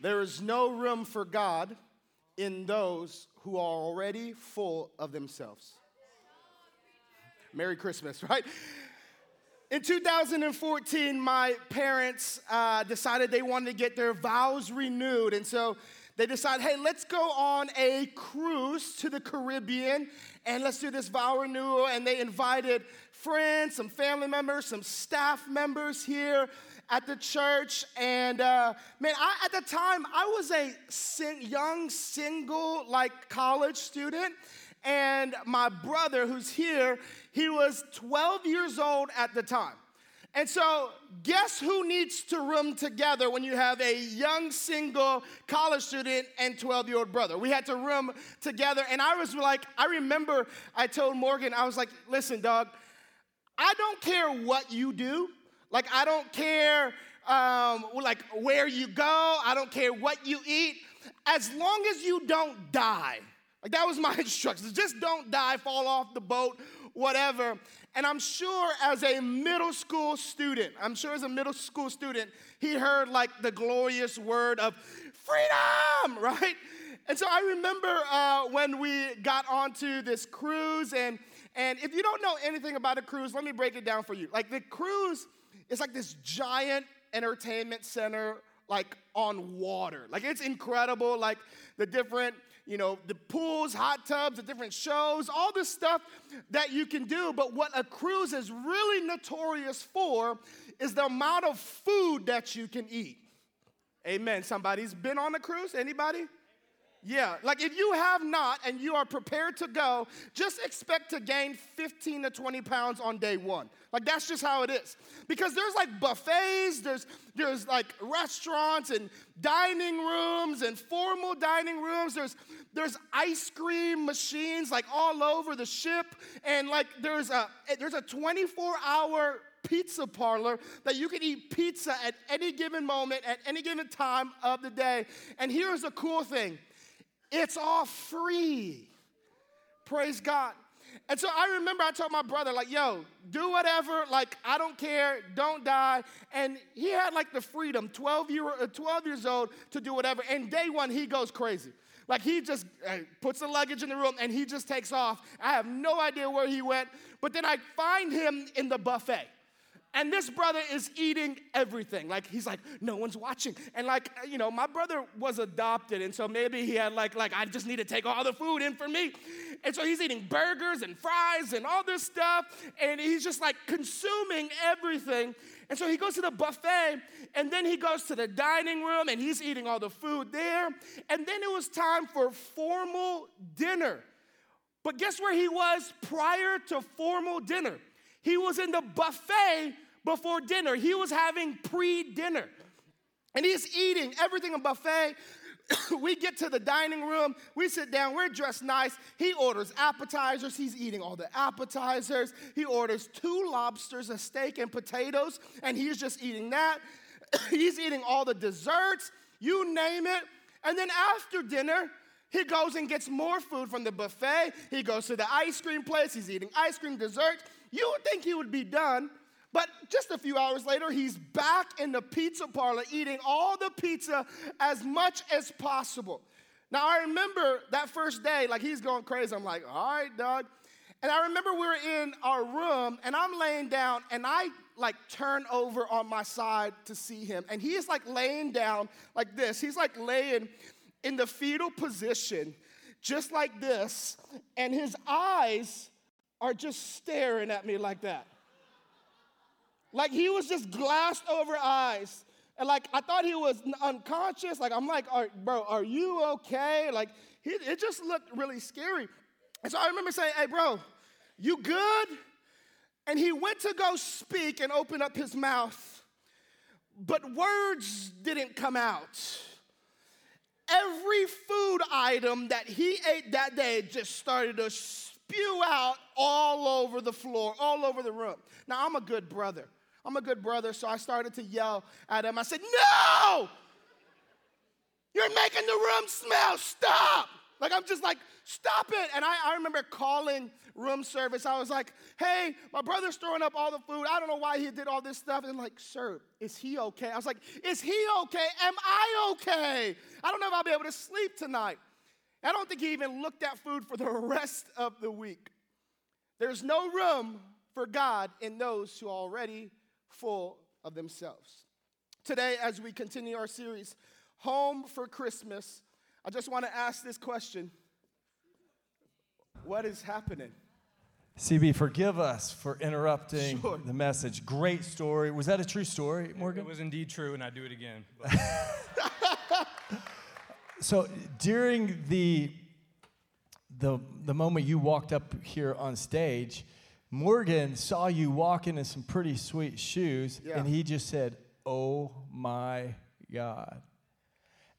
There is no room for God in those who are already full of themselves. Merry Christmas, right? In 2014, my parents uh, decided they wanted to get their vows renewed. And so they decided, hey, let's go on a cruise to the Caribbean and let's do this vow renewal. And they invited friends, some family members, some staff members here at the church. And uh, man, I, at the time, I was a sing, young, single, like college student. And my brother, who's here, he was 12 years old at the time. And so, guess who needs to room together when you have a young single college student and 12 year old brother? We had to room together. And I was like, I remember I told Morgan, I was like, listen, dog, I don't care what you do. Like, I don't care um, like where you go. I don't care what you eat. As long as you don't die. Like, that was my instructions. Just don't die, fall off the boat, whatever. And I'm sure as a middle school student, I'm sure as a middle school student, he heard like the glorious word of freedom, right? And so I remember uh, when we got onto this cruise, and, and if you don't know anything about a cruise, let me break it down for you. Like the cruise is like this giant entertainment center, like on water. Like it's incredible, like the different you know, the pools, hot tubs, the different shows, all this stuff that you can do. But what a cruise is really notorious for is the amount of food that you can eat. Amen. Somebody's been on a cruise? Anybody? Yeah, like if you have not and you are prepared to go, just expect to gain 15 to 20 pounds on day one. Like that's just how it is. Because there's like buffets, there's there's like restaurants and dining rooms and formal dining rooms. There's there's ice cream machines like all over the ship, and like there's a there's a 24 hour pizza parlor that you can eat pizza at any given moment, at any given time of the day. And here's the cool thing it's all free. Praise God. And so I remember I told my brother, like, yo, do whatever, like, I don't care, don't die. And he had like the freedom, 12, year, uh, 12 years old, to do whatever. And day one, he goes crazy. Like, he just uh, puts the luggage in the room and he just takes off. I have no idea where he went. But then I find him in the buffet. And this brother is eating everything. Like he's like, no one's watching. And like, you know, my brother was adopted, and so maybe he had like, like, I just need to take all the food in for me. And so he's eating burgers and fries and all this stuff, and he's just like consuming everything. And so he goes to the buffet, and then he goes to the dining room, and he's eating all the food there. And then it was time for formal dinner. But guess where he was prior to formal dinner? He was in the buffet before dinner. He was having pre dinner. And he's eating everything a buffet. we get to the dining room, we sit down, we're dressed nice. He orders appetizers, he's eating all the appetizers. He orders two lobsters, a steak, and potatoes, and he's just eating that. he's eating all the desserts, you name it. And then after dinner, he goes and gets more food from the buffet. He goes to the ice cream place, he's eating ice cream, dessert. You would think he would be done, but just a few hours later, he's back in the pizza parlor eating all the pizza as much as possible. Now, I remember that first day, like he's going crazy. I'm like, all right, Doug. And I remember we were in our room and I'm laying down and I like turn over on my side to see him. And he is like laying down like this. He's like laying in the fetal position, just like this. And his eyes are just staring at me like that. Like he was just glassed over eyes. And like I thought he was unconscious. Like I'm like, bro, are you okay? Like he, it just looked really scary. And so I remember saying, hey, bro, you good? And he went to go speak and open up his mouth, but words didn't come out. Every food item that he ate that day just started to spew out all over the floor, all over the room. Now, I'm a good brother. I'm a good brother, so I started to yell at him. I said, No! You're making the room smell. Stop! Like, I'm just like, stop it. And I, I remember calling room service. I was like, hey, my brother's throwing up all the food. I don't know why he did all this stuff. And like, sir, is he okay? I was like, is he okay? Am I okay? I don't know if I'll be able to sleep tonight. I don't think he even looked at food for the rest of the week. There's no room for God in those who already full of themselves. Today, as we continue our series, Home for Christmas, I just want to ask this question What is happening? CB, forgive us for interrupting Sure. the message. Great story. Was that a true story, Morgan? It was indeed true, and I do it again. So during the, the, the moment you walked up here on stage, Morgan saw you walking in some pretty sweet shoes, Yeah. and he just said, Oh my God.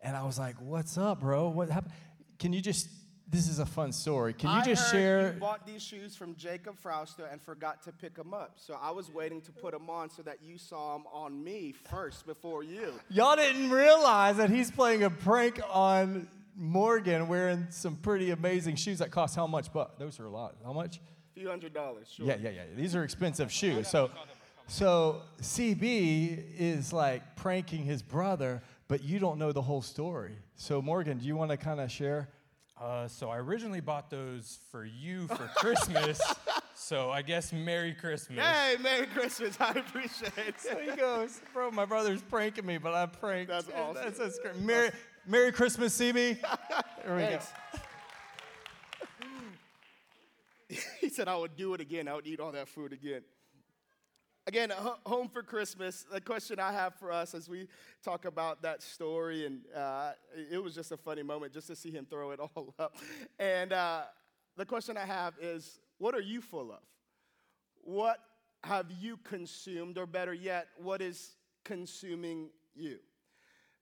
And I was like, What's up, bro? What happened? Can you just, this is a fun story. Can you I just share? You bought these shoes from Jacob Frauster and forgot to pick them up. So I was waiting to put them on so that you saw them on me first before you. Y'all didn't realize that he's playing a prank on Morgan wearing some pretty amazing shoes that cost how much? But those are a lot. How much? A few hundred dollars, sure. Yeah, yeah, yeah. These are expensive shoes. So, so CB is like pranking his brother, but you don't know the whole story. So Morgan, do you want to kind of share? Uh, so I originally bought those for you for Christmas. so I guess Merry Christmas. Hey, Merry Christmas. I appreciate it. So he goes, bro, my brother's pranking me, but I pranked. That's awesome. That's, that's great. Merry, Merry Christmas, CB. There we go. He said I would do it again. I would eat all that food again. Again, ho- home for Christmas. The question I have for us as we talk about that story, and uh, it was just a funny moment just to see him throw it all up. And uh, the question I have is, what are you full of? What have you consumed, or better yet, what is consuming you?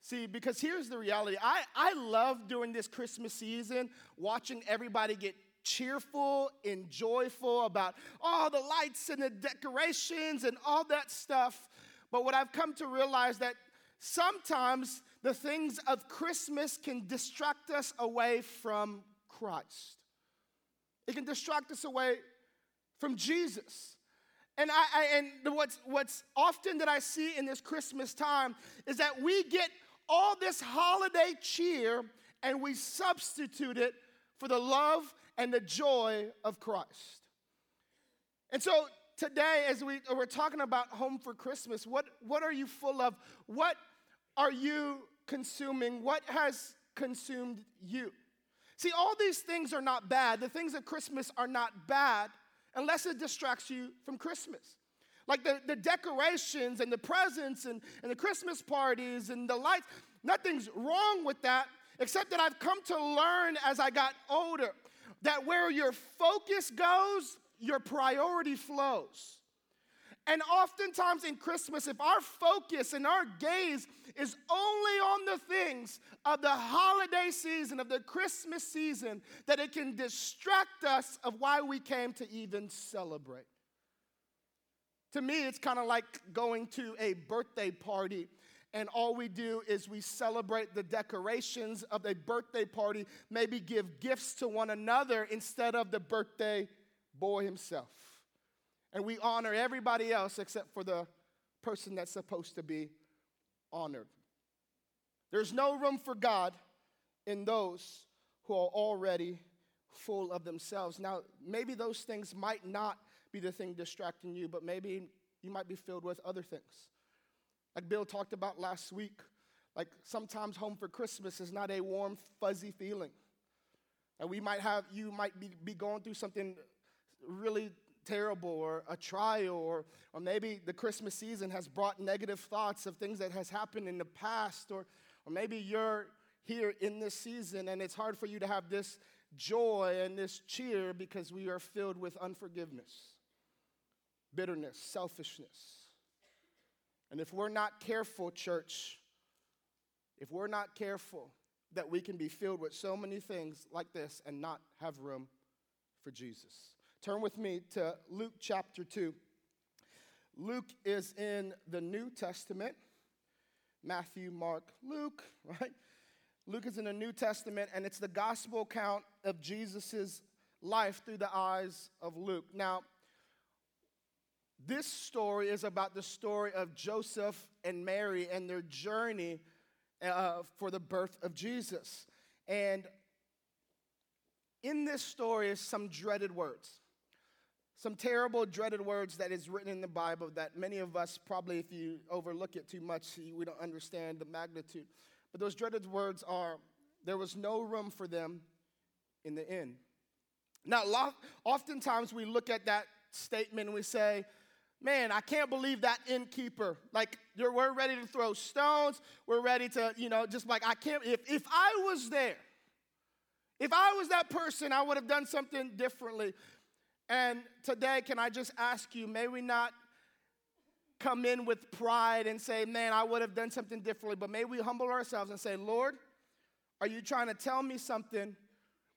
See, because here's the reality. I, I love during this Christmas season watching everybody get cheerful and joyful about all the lights and the decorations and all that stuff. But what I've come to realize that sometimes the things of Christmas can distract us away from Christ. It can distract us away from Jesus. And I, I and what's what's often that I see in this Christmas time is that we get all this holiday cheer and we substitute it for the love and the joy of Christ. And so today, as we, we're talking about home for Christmas, what, what are you full of? What are you consuming? What has consumed you? See, all these things are not bad. The things of Christmas are not bad unless it distracts you from Christmas. Like the, the decorations and the presents and, and the Christmas parties and the lights, nothing's wrong with that, except that I've come to learn as I got older that where your focus goes, your priority flows. And oftentimes in Christmas, if our focus and our gaze is only on the things of the holiday season, of the Christmas season, that it can distract us of why we came to even celebrate. To me, it's kind of like going to a birthday party and all we do is we celebrate the decorations of a birthday party, maybe give gifts to one another instead of the birthday boy himself. And we honor everybody else except for the person that's supposed to be honored. There's no room for God in those who are already full of themselves. Now, maybe those things might not be the thing distracting you, but maybe you might be filled with other things. Like Bill talked about last week, like sometimes home for Christmas is not a warm, fuzzy feeling. And we might have, you might be, be going through something really terrible or a trial or, or maybe the christmas season has brought negative thoughts of things that has happened in the past or, or maybe you're here in this season and it's hard for you to have this joy and this cheer because we are filled with unforgiveness bitterness selfishness and if we're not careful church if we're not careful that we can be filled with so many things like this and not have room for jesus Turn with me to Luke chapter 2. Luke is in the New Testament Matthew, Mark, Luke, right? Luke is in the New Testament, and it's the gospel account of Jesus' life through the eyes of Luke. Now, this story is about the story of Joseph and Mary and their journey uh, for the birth of Jesus. And in this story is some dreaded words. Some terrible, dreaded words that is written in the Bible that many of us probably, if you overlook it too much, we don't understand the magnitude. But those dreaded words are there was no room for them in the inn. Now, oftentimes we look at that statement and we say, man, I can't believe that innkeeper. Like, we're ready to throw stones. We're ready to, you know, just like, I can't, if, if I was there, if I was that person, I would have done something differently. And today, can I just ask you, may we not come in with pride and say, man, I would have done something differently, but may we humble ourselves and say, Lord, are you trying to tell me something,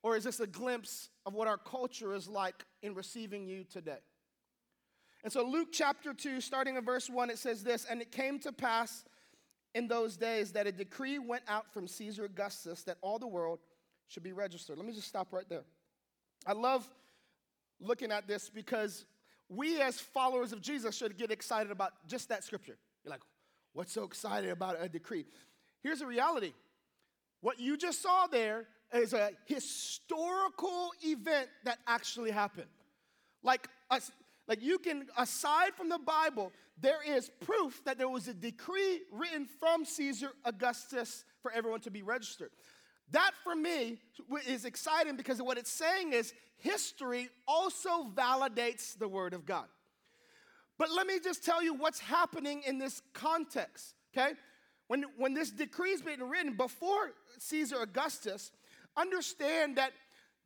or is this a glimpse of what our culture is like in receiving you today? And so, Luke chapter 2, starting in verse 1, it says this And it came to pass in those days that a decree went out from Caesar Augustus that all the world should be registered. Let me just stop right there. I love looking at this because we, as followers of Jesus, should get excited about just that scripture. You're like, what's so excited about a decree? Here's the reality what you just saw there is a historical event that actually happened. Like, like you can, aside from the Bible, there is proof that there was a decree written from Caesar Augustus for everyone to be registered. That for me is exciting because what it's saying is history also validates the Word of God. But let me just tell you what's happening in this context, okay? When, when this decree is being written before Caesar Augustus, understand that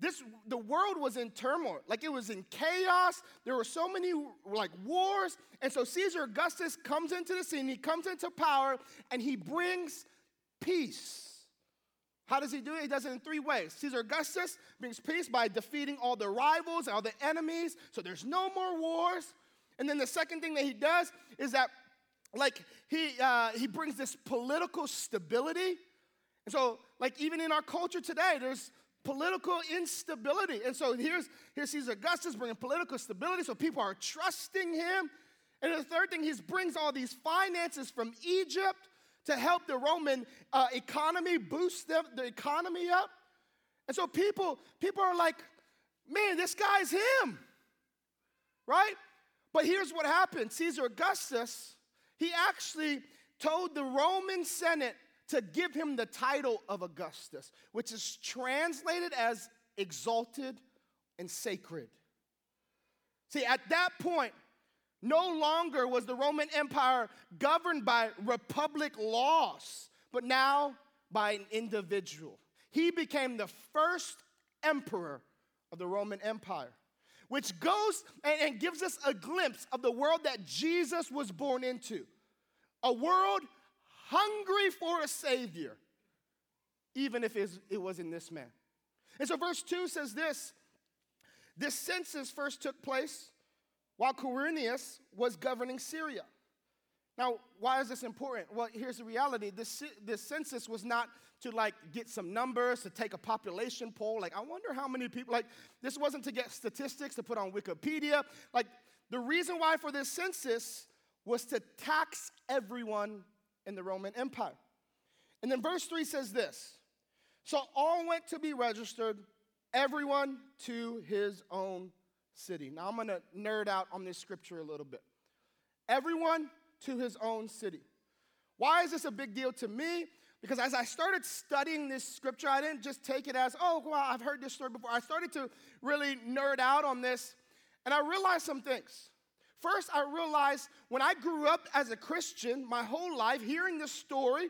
this the world was in turmoil. Like it was in chaos. There were so many like wars. And so caesar augustus comes into the scene. He comes into power and he brings peace. How does he do it? He does it in three ways. Caesar augustus brings peace by defeating all the rivals all the enemies so there's no more wars. And then the second thing that he does is that like he uh, he brings this political stability. And so like even in our culture today there's political instability. And so here's, here's Caesar Augustus bringing political stability, so people are trusting him. And the third thing, he brings all these finances from Egypt to help the Roman uh, economy, boost the, the economy up. And so people, people are like, man, this guy's him, right? But here's what happened Caesar Augustus, he actually told the Roman Senate to give him the title of Augustus, which is translated as exalted and sacred. See, at that point, no longer was the Roman Empire governed by republic laws, but now by an individual. He became the first emperor of the Roman Empire, which goes and, and gives us a glimpse of the world that Jesus was born into. A world hungry for a Savior, even if it was in this man. And so, verse 2 says this this census first took place while Quirinius was governing Syria. Now, why is this important? Well, here's the reality this, this census was not to like get some numbers, to take a population poll. Like, I wonder how many people, like, this wasn't to get statistics to put on Wikipedia. Like, the reason why for this census was to tax everyone in the Roman Empire. And then verse 3 says this So all went to be registered, everyone to his own city. Now I'm to nerd out on this scripture a little bit. Everyone to his own city. Why is this a big deal to me? Because as I started studying this scripture, I didn't just take it as, oh, well, I've heard this story before. I started to really nerd out on this, and I realized some things. First, I realized when I grew up as a Christian, my whole life, hearing this story,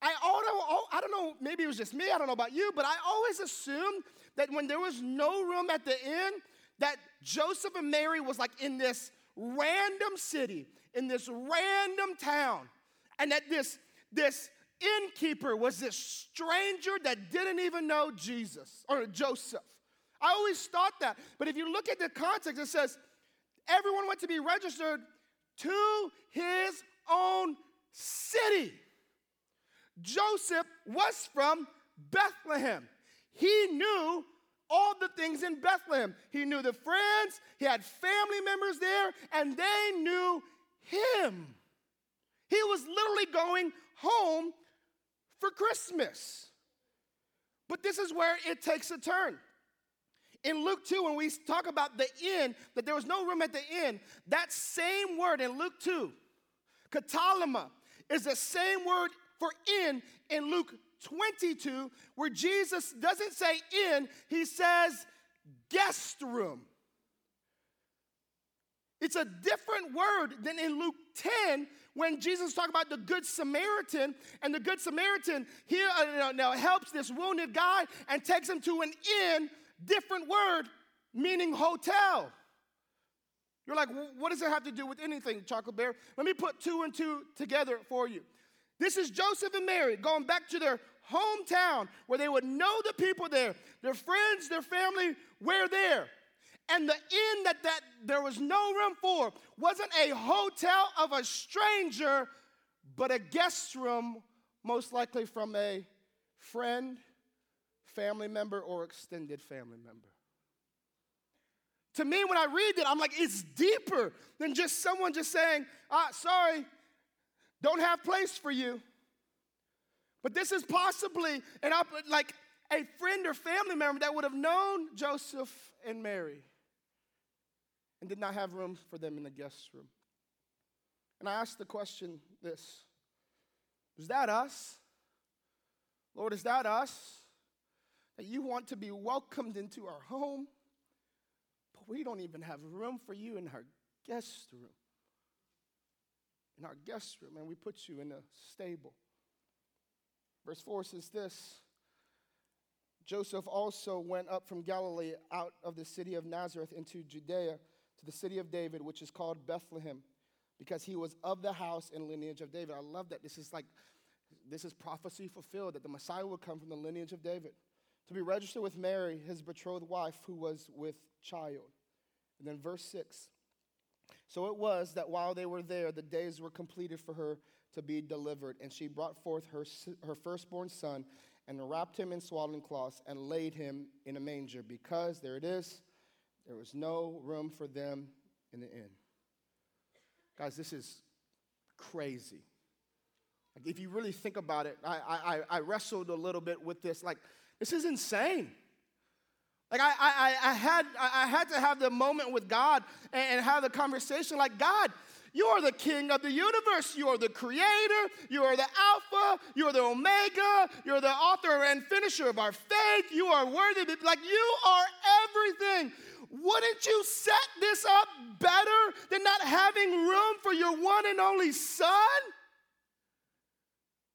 I, auto, I don't know, maybe it was just me, I don't know about you, but I always assumed that when there was no room at the inn, that Joseph and Mary was like in this random city, in this random town, and that this, this innkeeper was this stranger that didn't even know Jesus or Joseph. I always thought that. But if you look at the context, it says, everyone went to be registered to his own city. Joseph was from Bethlehem. He knew all the things in Bethlehem. He knew the friends, he had family members there, and they knew him. He was literally going home for Christmas. But this is where it takes a turn. In Luke 2, when we talk about the inn, that there was no room at the inn, that same word in Luke 2, katalama, is the same word for inn in Luke 22, where Jesus doesn't say inn, he says guest room. It's a different word than in Luke 10 when Jesus talked about the Good Samaritan, and the Good Samaritan here uh, now helps this wounded guy and takes him to an inn, different word, meaning hotel. You're like, what does it have to do with anything, Chocolate Bear? Let me put two and two together for you. This is Joseph and Mary going back to their hometown where they would know the people there, their friends, their family, were there. And the inn that, that there was no room for wasn't a hotel of a stranger, but a guest room, most likely from a friend, family member, or extended family member. To me, when I read it, I'm like, it's deeper than just someone just saying, ah, sorry, don't have place for you. But this is possibly an op- like a friend or family member that would have known Joseph and Mary and did not have room for them in the guest room. And I asked the question this Is that us? Lord, is that us? That you want to be welcomed into our home, but we don't even have room for you in our guest room. In our guest room, and we put you in a stable. Verse 4 says this Joseph also went up from Galilee out of the city of Nazareth into Judea to the city of David, which is called Bethlehem, because he was of the house and lineage of David. I love that. This is like, this is prophecy fulfilled that the Messiah would come from the lineage of David. To be registered with Mary, his betrothed wife, who was with child. And then verse 6. So it was that while they were there, the days were completed for her to be delivered. And she brought forth her, her firstborn son and wrapped him in swaddling cloths and laid him in a manger because, there it is, there was no room for them in the inn. Guys, this is crazy. Like, if you really think about it, I, I, I wrestled a little bit with this. Like, this is insane. Like I, I, I, had, I had to have the moment with God and, and have the conversation like, God, you are the king of the universe. You are the creator. You are the Alpha. You are the Omega. You're the author and finisher of our faith. You are worthy. Like, you are everything. Wouldn't you set this up better than not having room for your one and only son?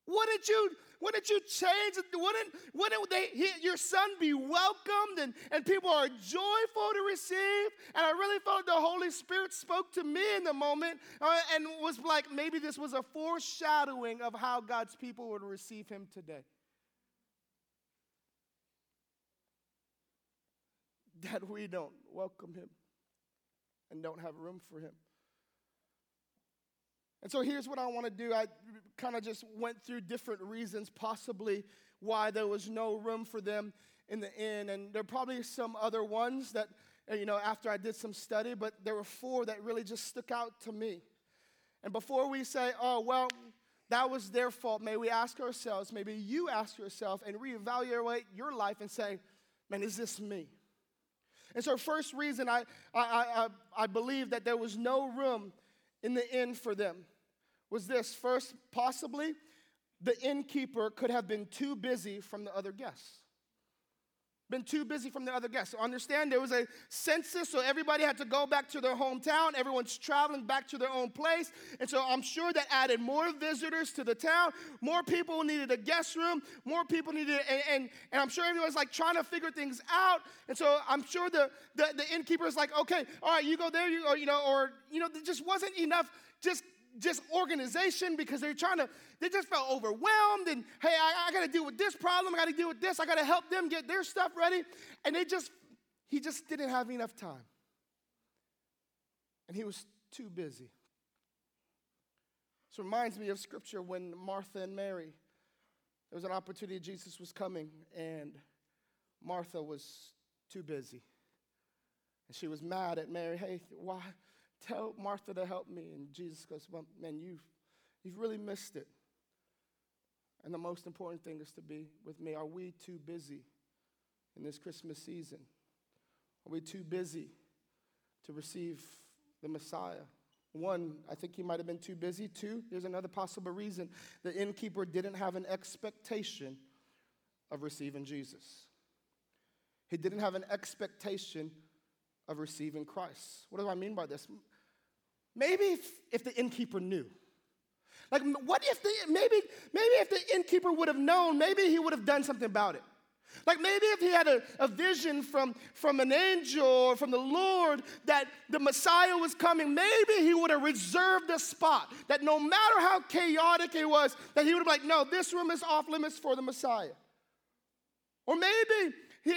Wouldn't you, wouldn't you change? Wouldn't, wouldn't they, your son be welcomed and, and people are joyful to receive? And I really felt the Holy Spirit spoke to me in the moment uh, and was like, maybe this was a foreshadowing of how God's people would receive him today. that we don't welcome him and don't have room for him. And so here's what I want to do. I kind of just went through different reasons, possibly why there was no room for them in the inn. And there are probably some other ones that, uh, you know, after I did some study, but there were four that really just stuck out to me. And before we say, oh, well, that was their fault, may we ask ourselves, maybe you ask yourself and reevaluate your life and say, man, is this me? And so, first reason I, I, I, I believe that there was no room in the inn for them was this. First, possibly the innkeeper could have been too busy from the other guests been too busy from the other guests. So understand there was a census, so everybody had to go back to their hometown. Everyone's traveling back to their own place. And so I'm sure that added more visitors to the town. More people needed a guest room. More people needed, and, and, and I'm sure everyone's like trying to figure things out. And so I'm sure the, the, the innkeeper is like, okay, all right, you go there, you, or, you know, or, you know, there just wasn't enough just just organization because they're trying to, they just felt overwhelmed and, hey, I, I got to deal with this problem. I got to deal with this. I got to help them get their stuff ready. And they just, he just didn't have enough time. And he was too busy. This reminds me of scripture when Martha and Mary there was an opportunity, Jesus was coming, and Martha was too busy. And she was mad at Mary. Hey, why? Tell Martha to help me. And Jesus goes, well, man, you've, you've really missed it. And the most important thing is to be with me. Are we too busy in this Christmas season? Are we too busy to receive the Messiah? One, I think he might have been too busy. Two, here's another possible reason the innkeeper didn't have an expectation of receiving Jesus. He didn't have an expectation of receiving Christ. What do I mean by this? Maybe if, if the innkeeper knew. Like, what if the, maybe, maybe if the innkeeper would have known, maybe he would have done something about it. Like maybe if he had a, a vision from, from an angel or from the Lord that the Messiah was coming, maybe he would have reserved a spot. That no matter how chaotic it was, that he would have like, no, this room is off limits for the Messiah. Or maybe he,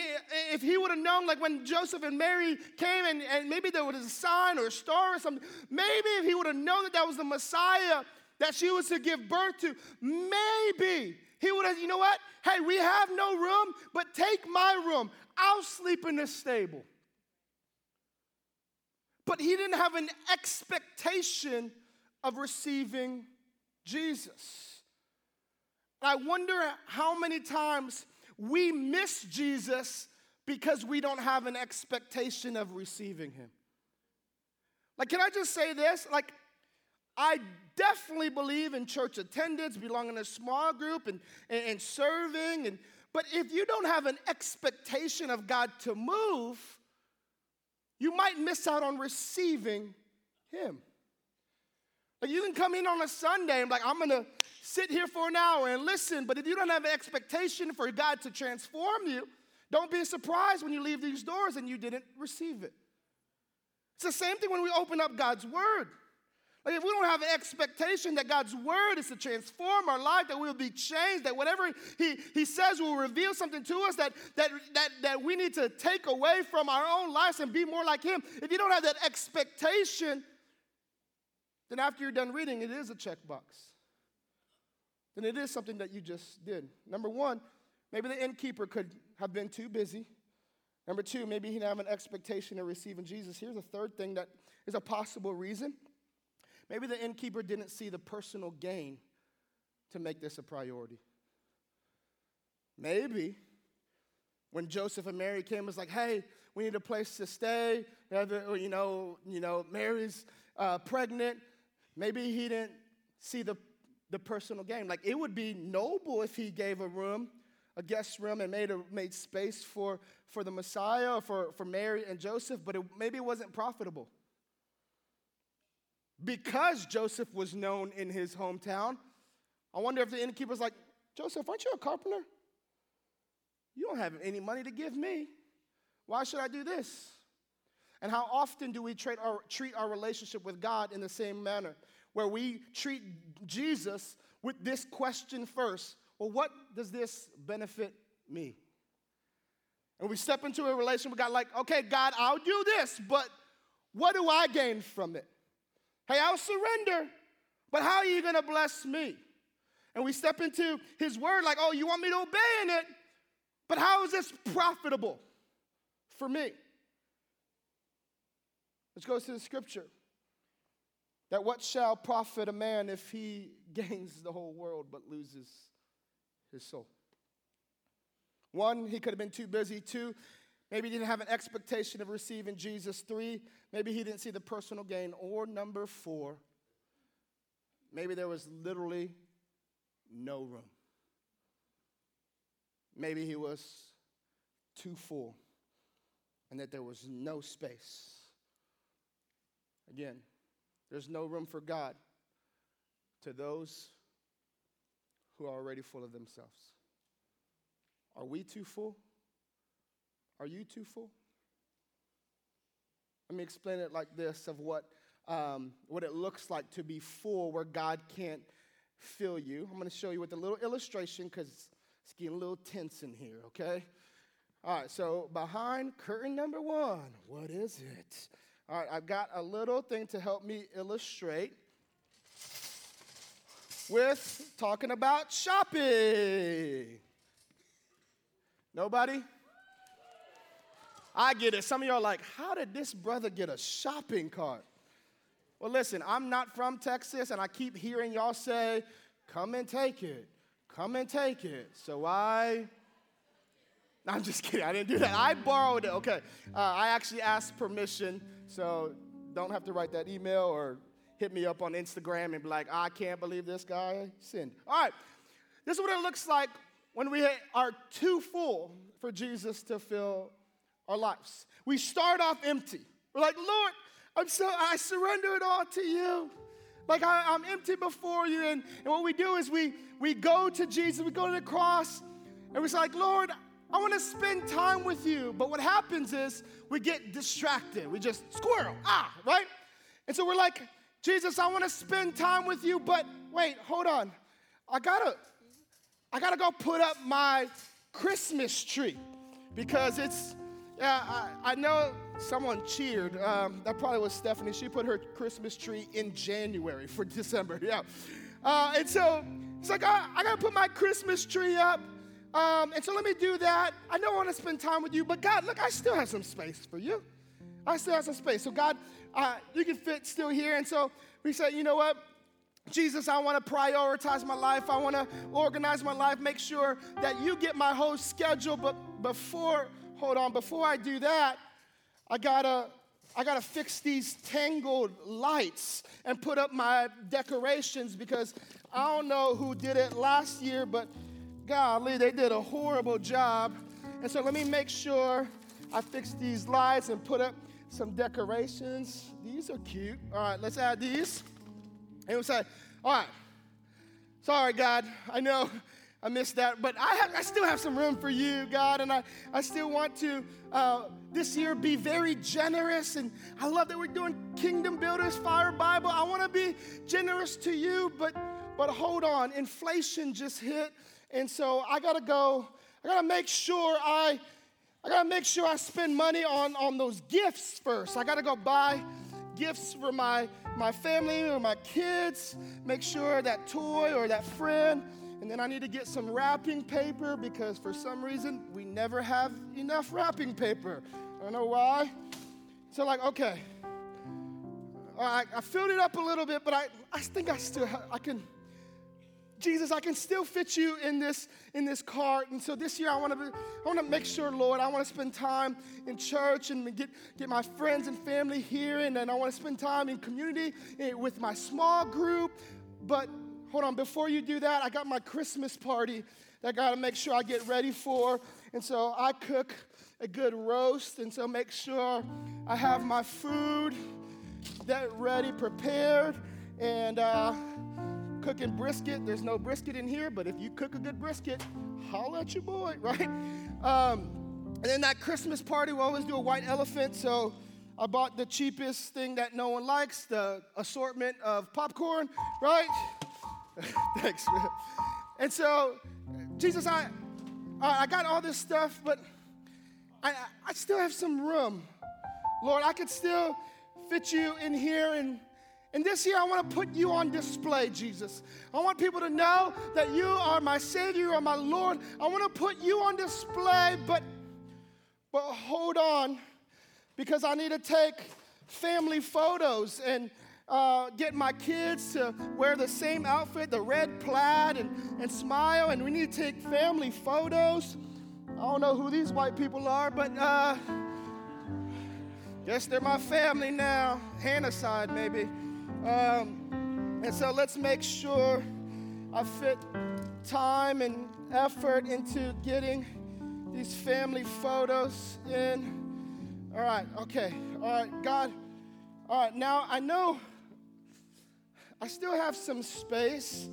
if he would have known, like when Joseph and Mary came and, and maybe there was a sign or a star or something, maybe if he would have known that that was the Messiah that she was to give birth to, maybe he would have, you know what? Hey, we have no room, but take my room. I'll sleep in this stable. But he didn't have an expectation of receiving Jesus. I wonder how many times we miss Jesus because we don't have an expectation of receiving him. Like, can I just say this? Like, I definitely believe in church attendance, belonging to a small group, and, and, and serving. And, but if you don't have an expectation of God to move, you might miss out on receiving Him. Like you can come in on a Sunday and like, I'm gonna sit here for an hour and listen, but if you don't have an expectation for God to transform you, don't be surprised when you leave these doors and you didn't receive it. It's the same thing when we open up God's Word. Like if we don't have an expectation that God's word is to transform our life, that we'll be changed, that whatever He, he says will reveal something to us that, that, that, that we need to take away from our own lives and be more like Him. If you don't have that expectation, then after you're done reading, it is a checkbox. Then it is something that you just did. Number one, maybe the innkeeper could have been too busy. Number two, maybe he didn't have an expectation of receiving Jesus. Here's a third thing that is a possible reason. Maybe the innkeeper didn't see the personal gain to make this a priority. Maybe when Joseph and Mary came, it was like, hey, we need a place to stay. You know, you know Mary's uh, pregnant. Maybe he didn't see the, the personal gain. Like it would be noble if he gave a room, a guest room, and made, a, made space for, for the Messiah or for, for Mary and Joseph, but it, maybe it wasn't profitable because Joseph was known in his hometown. I wonder if the innkeeper's like, Joseph, aren't you a carpenter? You don't have any money to give me. Why should I do this? And how often do we treat our, treat our relationship with God in the same manner, where we treat Jesus with this question first Well, what does this benefit me? And we step into a relationship with God like, okay, God, I'll do this, but what do I gain from it? Hey, I'll surrender, but how are you to bless me? And we step into his word like, oh, you want me to obey in it, but how is this profitable for me? Let's go to the scripture. That what shall profit a man if he gains the whole world but loses his soul? One, he could have been too busy. Two, Maybe he didn't have an expectation of receiving Jesus. Three, maybe he didn't see the personal gain. Or number four, maybe there was literally no room. Maybe he was too full and that there was no space. Again, there's no room for God to those who are already full of themselves. Are we too full? Are you too full? Let me explain it like this of what, um, what it looks like to be full where God can't fill you. I'm going to show you with a little illustration because it's getting a little tense in here, okay? All right, so behind curtain number one, what is it? All right, I've got a little thing to help me illustrate with talking about shopping. Nobody? I get it. Some of y'all are like, how did this brother get a shopping cart? Well, listen, I'm not from Texas, and I keep hearing y'all say, come and take it, come and take it. So I, no, I'm just kidding, I didn't do that. I borrowed it, okay. Uh, I actually asked permission, so don't have to write that email or hit me up on Instagram and be like, I can't believe this guy sinned. All right, this is what it looks like when we are too full for Jesus to fill our lives. We start off empty. We're like, Lord, I'm so I surrender it all to you. Like I, am empty before you. And, and what we do is we we go to Jesus, we go to the cross, and we're like, Lord, I want to spend time with you. But what happens is we get distracted. We just squirrel, ah, right? And so we're like, Jesus, I want to spend time with you, but wait, hold on. I gotta, I gotta go put up my Christmas tree because it's yeah, I, I know someone cheered. Um, that probably was Stephanie. She put her Christmas tree in January for December. Yeah. Uh, and so it's like, I, I got to put my Christmas tree up. Um, and so let me do that. I don't want to spend time with you, but God, look, I still have some space for you. I still have some space. So, God, uh, you can fit still here. And so we said, you know what? Jesus, I want to prioritize my life. I want to organize my life, make sure that you get my whole schedule. But before hold on, before I do that, I gotta I gotta fix these tangled lights and put up my decorations because I don't know who did it last year, but golly, they did a horrible job. And so let me make sure I fix these lights and put up some decorations. These are cute. All right, let's add these. And we'll say, all right, sorry, God, I know I missed that. But I, have, I still have some room for you, God, and I, I still want to uh, this year be very generous. And I love that we're doing Kingdom Builders Fire Bible. I want to be generous to you, but but hold on, inflation just hit, and so I gotta go. I gotta make sure I I gotta make sure I spend money on on those gifts first. I gotta go buy gifts for my my family or my kids. Make sure that toy or that friend and then I need to get some wrapping paper because for some reason we never have enough wrapping paper. I don't know why. So, like, okay. All right, I filled it up a little bit, but I, I think I still I can. Jesus, I can still fit you in this in this cart. And so this year I want to I want to make sure, Lord, I want to spend time in church and get get my friends and family here, and then I want to spend time in community eh, with my small group. But hold on, before you do that, I got my Christmas party that I gotta make sure I get ready for. And so I cook a good roast, and so make sure I have my food that ready, prepared, and uh, cooking brisket. There's no brisket in here, but if you cook a good brisket, holla at your boy, right? Um, and then that Christmas party, we always do a white elephant, so I bought the cheapest thing that no one likes, the assortment of popcorn, right? Thanks. And so, Jesus, I, I got all this stuff, but I, I still have some room. Lord, I could still fit you in here. And, and this year, I want to put you on display, Jesus. I want people to know that you are my Savior or my Lord. I want to put you on display, but, but hold on, because I need to take family photos and uh, get my kids to wear the same outfit, the red plaid, and, and smile. And we need to take family photos. I don't know who these white people are, but uh, guess they're my family now. Hannah side, maybe. Um, and so let's make sure I fit time and effort into getting these family photos in. All right, okay. All right, God. All right, now I know I still have some space,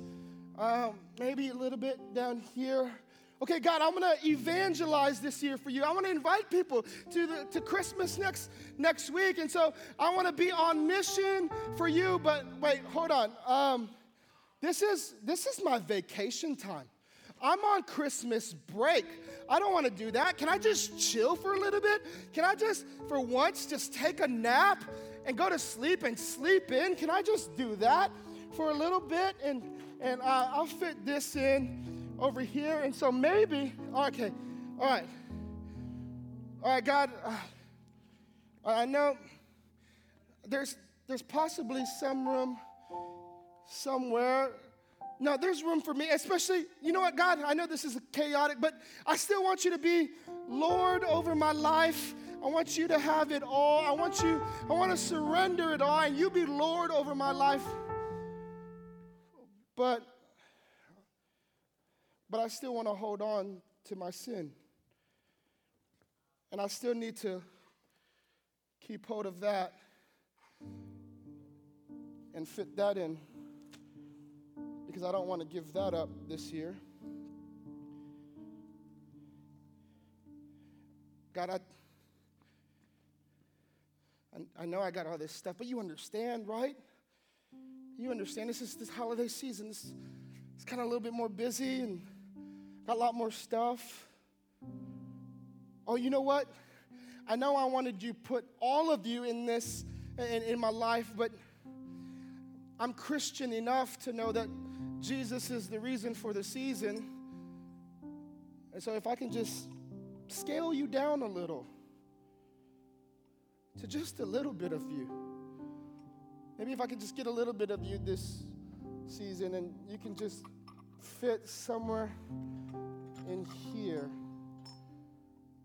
um, maybe a little bit down here. Okay, God, I'm gonna evangelize this year for you. I want to invite people to the to Christmas next next week, and so I want to be on mission for you. But wait, hold on. Um, this is this is my vacation time. I'm on Christmas break. I don't want to do that. Can I just chill for a little bit? Can I just, for once, just take a nap? and go to sleep and sleep in. Can I just do that for a little bit? And, and uh, I'll fit this in over here. And so maybe, okay, all right. All right, God, uh, I know there's, there's possibly some room somewhere. No, there's room for me, especially, you know what, God, I know this is chaotic, but I still want you to be Lord over my life. I want you to have it all. I want you, I want to surrender it all, and you be Lord over my life. But, but I still want to hold on to my sin. And I still need to keep hold of that and fit that in because I don't want to give that up this year. God, I, I, know I got all this stuff, but you understand, right? You understand this is this holiday season. It's, it's kind of a little bit more busy and got a lot more stuff. Oh, you know what? I know I wanted you put all of you in this in, in my life, but I'm Christian enough to know that Jesus is the reason for the season. And so if I can just scale you down a little to just a little bit of you. Maybe if I could just get a little bit of you this season and you can just fit somewhere in here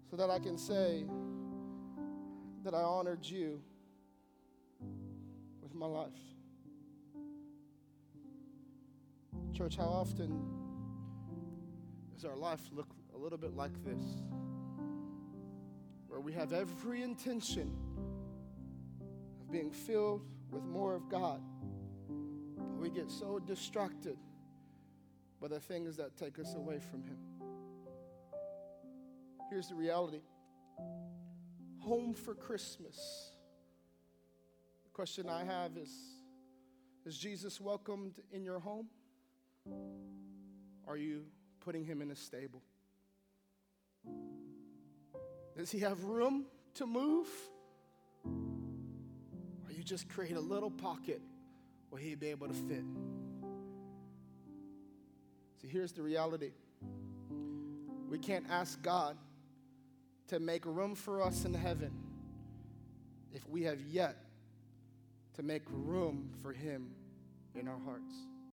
so that I can say that I honored you with my life. Church, how often does our life look a little bit like this? Where we have every intention of being filled with more of God, but we get so distracted by the things that take us away from Him. Here's the reality home for Christmas. The question I have is Is Jesus welcomed in your home? Are you putting him in a stable? Does he have room to move? Or you just create a little pocket where he'd be able to fit? See, here's the reality we can't ask God to make room for us in heaven if we have yet to make room for Him in our hearts.